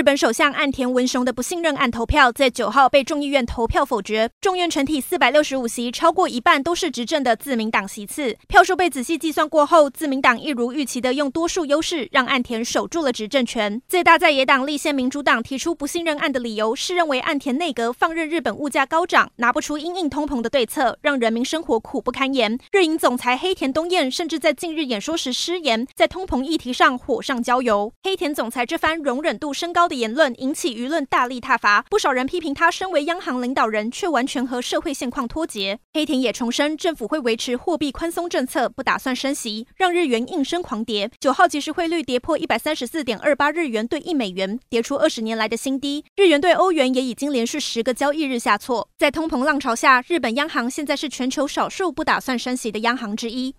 日本首相岸田文雄的不信任案投票在九号被众议院投票否决，众院全体四百六十五席，超过一半都是执政的自民党席次。票数被仔细计算过后，自民党一如预期的用多数优势让岸田守住了执政权。最大在野党立宪民主党提出不信任案的理由是认为岸田内阁放任日本物价高涨，拿不出因应通膨的对策，让人民生活苦不堪言。日银总裁黑田东彦甚至在近日演说时失言，在通膨议题上火上浇油。黑田总裁这番容忍度升高。的言论引起舆论大力挞伐，不少人批评他身为央行领导人，却完全和社会现况脱节。黑田也重申，政府会维持货币宽松政策，不打算升息，让日元应声狂跌。九号即时汇率跌破一百三十四点二八日元兑一美元，跌出二十年来的新低。日元兑欧元也已经连续十个交易日下挫。在通膨浪潮下，日本央行现在是全球少数不打算升息的央行之一。